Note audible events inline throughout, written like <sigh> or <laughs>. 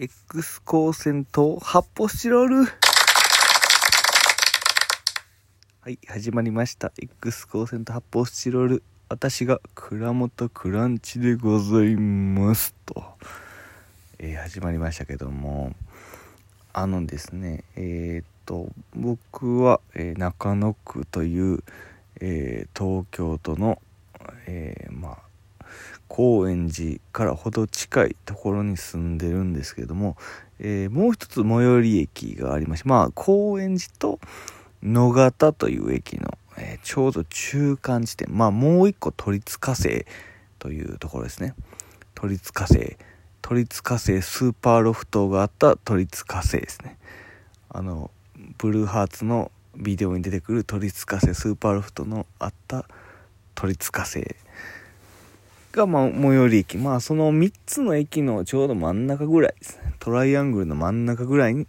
X 光線と発泡スチロール。はい始まりました。X 光線と発泡スチロール。私が倉本クランチでございますと、えー、始まりましたけども。あのですねえー、っと僕は、えー、中野区という、え東京都の、えまあ高円寺からほど近いところに住んでるんですけども、えー、もう一つ最寄り駅がありましてまあ高円寺と野方という駅の、えー、ちょうど中間地点まあもう一個都立火星というところですね。都立火星。都立火星スーパーロフトがあった都立火星ですね。あのブルーハーツのビデオに出てくる都立火星スーパーロフトのあった都立火星。が、まあ、最寄り駅。まあ、その3つの駅のちょうど真ん中ぐらいですね。トライアングルの真ん中ぐらいに、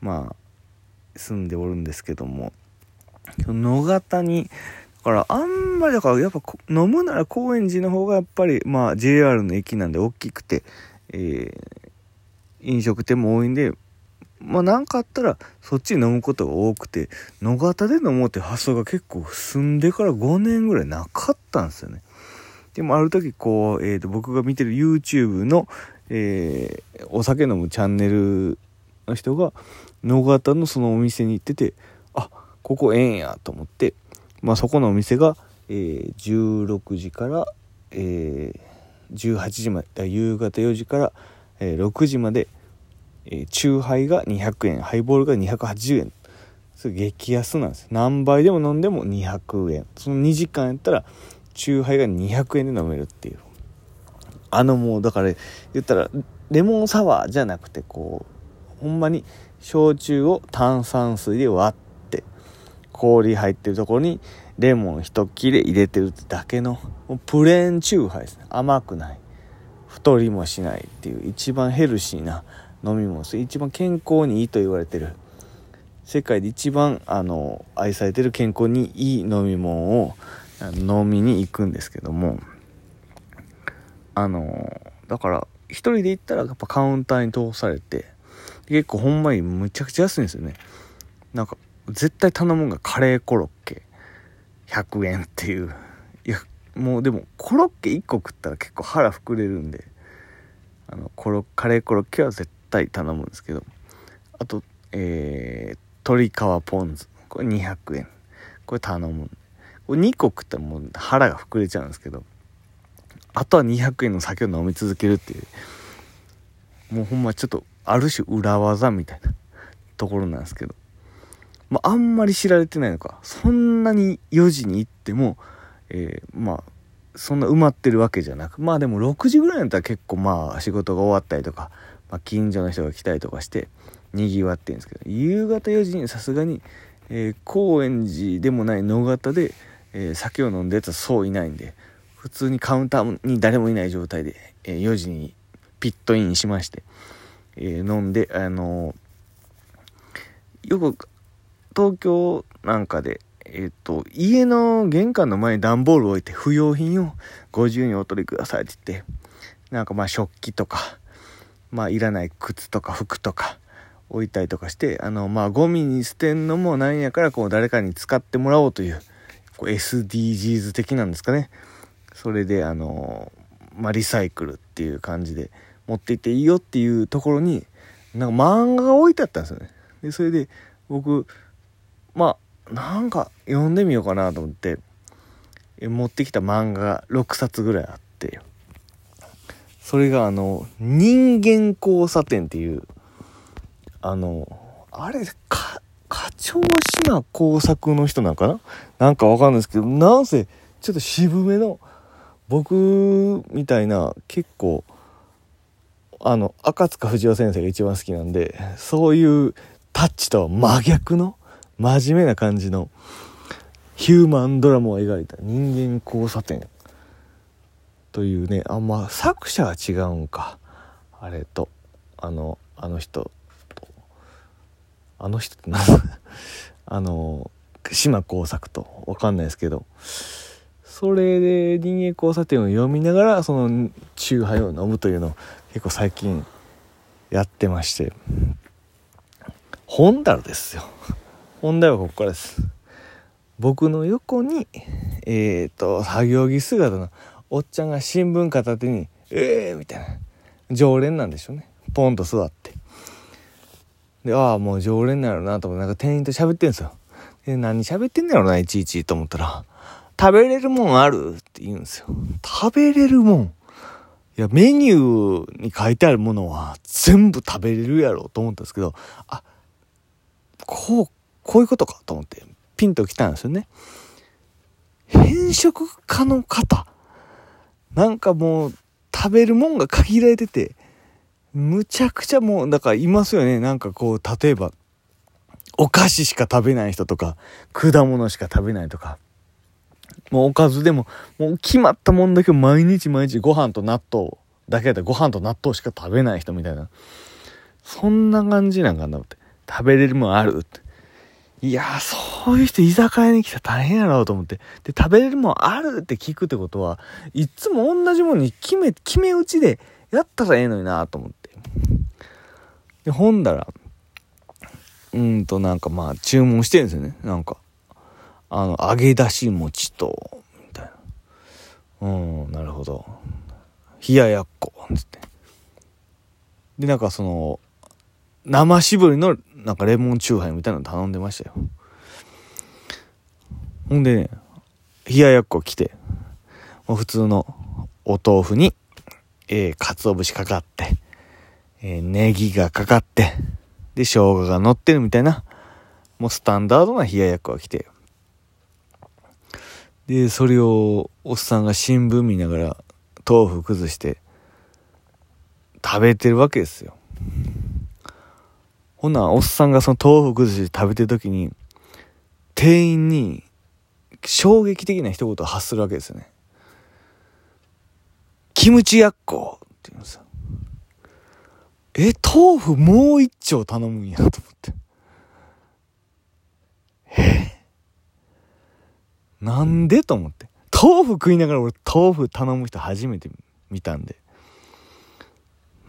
まあ、住んでおるんですけども、野方に、だからあんまりだからやっぱ飲むなら高円寺の方がやっぱりまあ JR の駅なんで大きくて、えー、飲食店も多いんで、まあなんかあったらそっちに飲むことが多くて、野方で飲もうって発想が結構住んでから5年ぐらいなかったんですよね。でもある時こう、えー、と僕が見てる YouTube の、えー、お酒飲むチャンネルの人が野方のそのお店に行っててあここええんやと思って、まあ、そこのお店が、えー、16時から、えー、18時まで夕方4時から、えー、6時まで、えー、チューハイが200円ハイボールが280円。それ激安なんです。何杯でも飲んでも200円。その2時間やったら酎ハイが200円で飲めるっていう。あのもうだから言ったらレモンサワーじゃなくてこうほんまに焼酎を炭酸水で割って氷入ってるところにレモン一切れ入れてるだけのプレーンチューハイですね。甘くない。太りもしないっていう一番ヘルシーな飲み物です。一番健康にいいと言われてる。世界で一番あの愛されてる健康にいい飲み物を飲みに行くんですけどもあのだから一人で行ったらやっぱカウンターに通されて結構ほんまにむちゃくちゃ安いんですよね。なんか絶対頼むんがカレーコロッケ100円っていう。いやもうでもコロッケ1個食ったら結構腹膨れるんであのコロカレーコロッケは絶対頼むんですけどあとえー、鶏皮ポン酢これ200円。これ頼む2個食ったらもう腹が膨れちゃうんですけどあとは200円の酒を飲み続けるっていうもうほんまちょっとある種裏技みたいなところなんですけど、まあ、あんまり知られてないのかそんなに4時に行っても、えー、まあそんな埋まってるわけじゃなくまあでも6時ぐらいだったら結構まあ仕事が終わったりとか、まあ、近所の人が来たりとかしてにぎわってるんですけど夕方4時にさすがに、えー、高円寺でもない野方でえー、酒を飲んでたそういないんで普通にカウンターに誰もいない状態で、えー、4時にピットインしまして、えー、飲んであのよく東京なんかでえっ、と家の玄関の前に段ボールを置いて不要品をご自由にお取りくださいって言ってなんかまあ食器とかまあいらない靴とか服とか置いたりとかしてあのまあゴミに捨てんのもなんやからこう誰かに使ってもらおうというこう SDGs 的なんですかね。それであのまあ、リサイクルっていう感じで持っていっていいよっていうところになんか漫画が置いてあったんですよね。でそれで僕まあなんか読んでみようかなと思って持ってきた漫画が6冊ぐらいあってそれがあの人間交差点っていうあのあれか課長島工作の人なんかな？なんかわかんないですけど、なんせ、ちょっと渋めの、僕みたいな、結構、あの、赤塚不二夫先生が一番好きなんで、そういうタッチとは真逆の、真面目な感じの、ヒューマンドラマを描いた人間交差点。というね、あんま作者が違うんか。あれと、あの、あの人。あの人って何 <laughs> あの島耕作と分かんないですけど。それで人間交差点を読みながらそのチューハイを飲むというのを結構最近やってまして。本棚ですよ。本題はここからです。僕の横にえっ、ー、と作業着姿のおっちゃんが新聞片手に「ええー!」みたいな常連なんでしょうね。ポンと座って。でああもう常連なのなと思ってなんか店員と喋ってんすよ。で何喋ってんだろうないちいちと思ったら「食べれるもんある?」って言うんですよ。食べれるもん？いやメニューに書いてあるものは全部食べれるやろと思ったんですけどあこうこういうことかと思ってピンときたんですよね。変色家の方。なんかもう食べるもんが限られててむちゃくちゃもうだからいますよね。なんかこう例えばお菓子しか食べない人とか果物しか食べないとか。もうおかずでももう決まったもんだけ毎日毎日ご飯と納豆だけだご飯と納豆しか食べない人みたいな。そんな感じなんかなって。食べれるもんあるって。いやそういう人居酒屋に来たら大変やろうと思って。で、食べれるもんあるって聞くってことは、いつも同じものに決め、決め打ちでやったらええのになと思って。で、ほんだら、うんとなんかまあ注文してるんですよね。なんか、あの、揚げ出し餅と、みたいな。うん、なるほど。冷ややっこ、つって。で、なんかその、生搾りのなんかレモンチューハイみたいなの頼んでましたよ。ほんでね、冷ややっこ来て、もう普通のお豆腐に、えー、鰹節かかって、えー、ネギがかかって、で、生姜が乗ってるみたいな、もうスタンダードな冷ややっこが来て、で、それをおっさんが新聞見ながら豆腐崩して食べてるわけですよ。ほな、おっさんがその豆腐崩して食べてる時に、店員に衝撃的な一言を発するわけですよね。キムチやっこって言うんですよ。え、豆腐もう一丁頼むんやと思って。え？なんでと思って。豆腐食いながら俺豆腐頼む人初めて見たんで。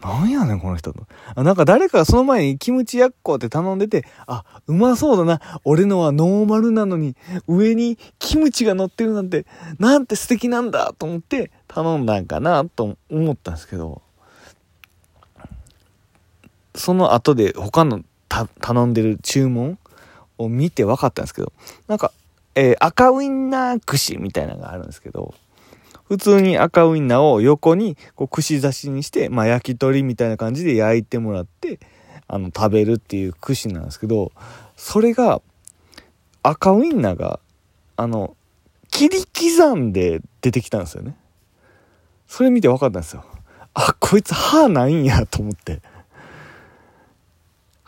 なんやねん、この人と。あ、なんか誰かその前にキムチやっこって頼んでて、あ、うまそうだな。俺のはノーマルなのに、上にキムチが乗ってるなんて、なんて素敵なんだと思って頼んだんかなと思ったんですけど、その後で他の頼んでる注文を見て分かったんですけど、なんか、えー、赤ウインナー串みたいなのがあるんですけど、普通に赤ウインナーを横にこう串刺しにして、まあ、焼き鳥みたいな感じで焼いてもらってあの食べるっていう串なんですけどそれが赤ウインナーがあの切り刻んで出てきたんですよね。それ見て分かったんですよ。あこいつ歯ないんやと思って。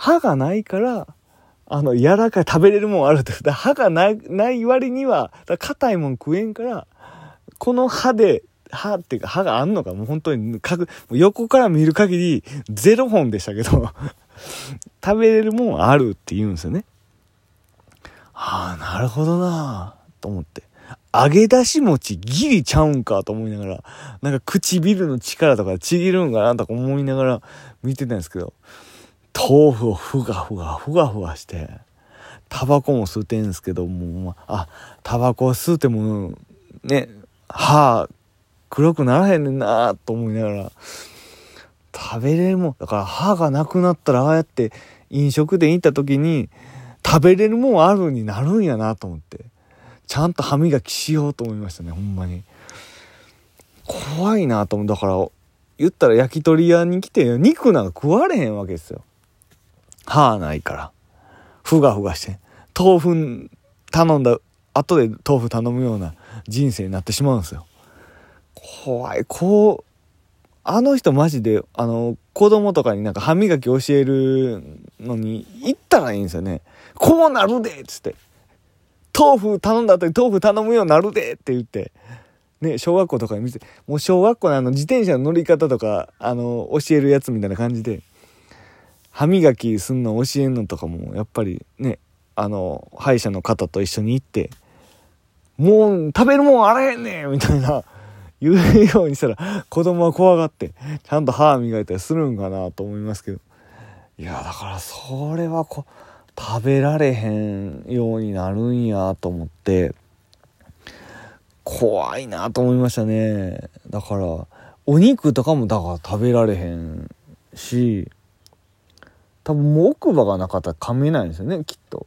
歯がないからあの柔らかい食べれるもんあるって歯がないない割には硬いもん食えんからこの歯で、歯っていうか歯があんのかもう本当にかく横から見る限り0本でしたけど <laughs> 食べれるもんあるって言うんですよね。ああ、なるほどなと思って。揚げ出し餅ギリちゃうんかと思いながら、なんか唇の力とかちぎるんかなとか思いながら見てたんですけど、豆腐をふがふがふがふがして、タバコも吸うてんですけど、もう、あ、タバコ吸うても、ね、歯黒くならへんねんなと思いながら食べれるもんだから歯がなくなったらああやって飲食店行った時に食べれるもんあるになるんやなと思ってちゃんと歯磨きしようと思いましたねほんまに。怖いなと思う。だから言ったら焼き鳥屋に来て肉なんか食われへんわけですよ。歯ないからふがふがして豆腐頼んだ後で豆腐頼むような人生になってしまうんですよ。怖い。こう、あの人マジで、あの、子供とかになんか歯磨き教えるのに行ったらいいんですよね。こうなるでっつって。豆腐頼んだ後に豆腐頼むようになるでって言って。ね、小学校とかに見て、もう小学校のあの自転車の乗り方とか、あの、教えるやつみたいな感じで、歯磨きすんの教えんのとかも、やっぱりね、あの、歯医者の方と一緒に行って、もう食べるもんあらへんねんみたいな <laughs> 言うようにしたら子供は怖がってちゃんと歯磨いたりするんかなと思いますけど。いやだからそれはこ食べられへんようになるんやと思って怖いなと思いましたね。だからお肉とかもだから食べられへんし多分もう奥歯がなかったら噛めないんですよねきっと。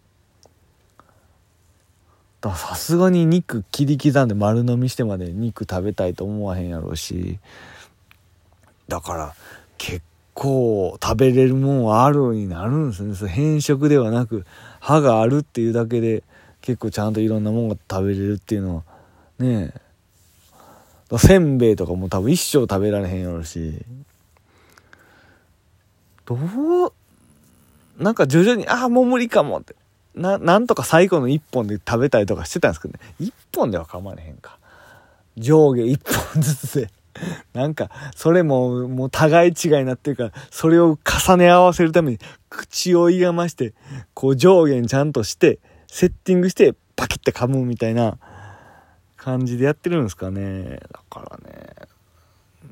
だからさすがに肉切り刻んで丸飲みしてまで肉食べたいと思わへんやろうし。だから結構食べれるもんはあるになるんですね。そ変色ではなく歯があるっていうだけで結構ちゃんといろんなもんが食べれるっていうのはね。えせんべいとかも多分一生食べられへんやろうし。どうなんか徐々にああもう無理かもって。ななんとか最後の1本で食べたりとかしてたんですけどね。1本では噛まれへんか。上下1本ずつで。<laughs> なんかそれももう互い違いになってるからそれを重ね合わせるために口をいがましてこう上下にちゃんとしてセッティングしてパキッて噛むみたいな感じでやってるんですかね。だからね。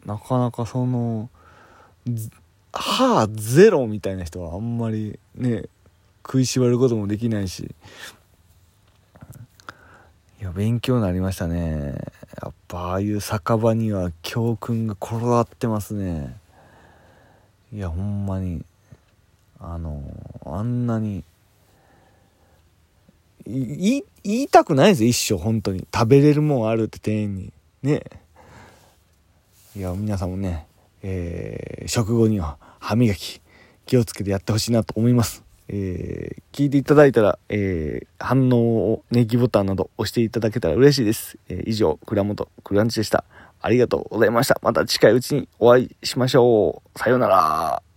なかなかその歯ゼロみたいな人はあんまりね食いしばることもできないし。いや勉強になりましたね。やっぱああいう酒場には教訓が転がってますね。いやほんまに。あのあんなに言いたくないですよ一生本当に。食べれるもんあるって店員に。ね。いや皆さんもね、えー、食後には歯磨き気をつけてやってほしいなと思いますえー、聞いていただいたら、えー、反応をネギボタンなど押していただけたら嬉しいです。え、以上、倉本クランチでした。ありがとうございました。また近いうちにお会いしましょう。さようなら。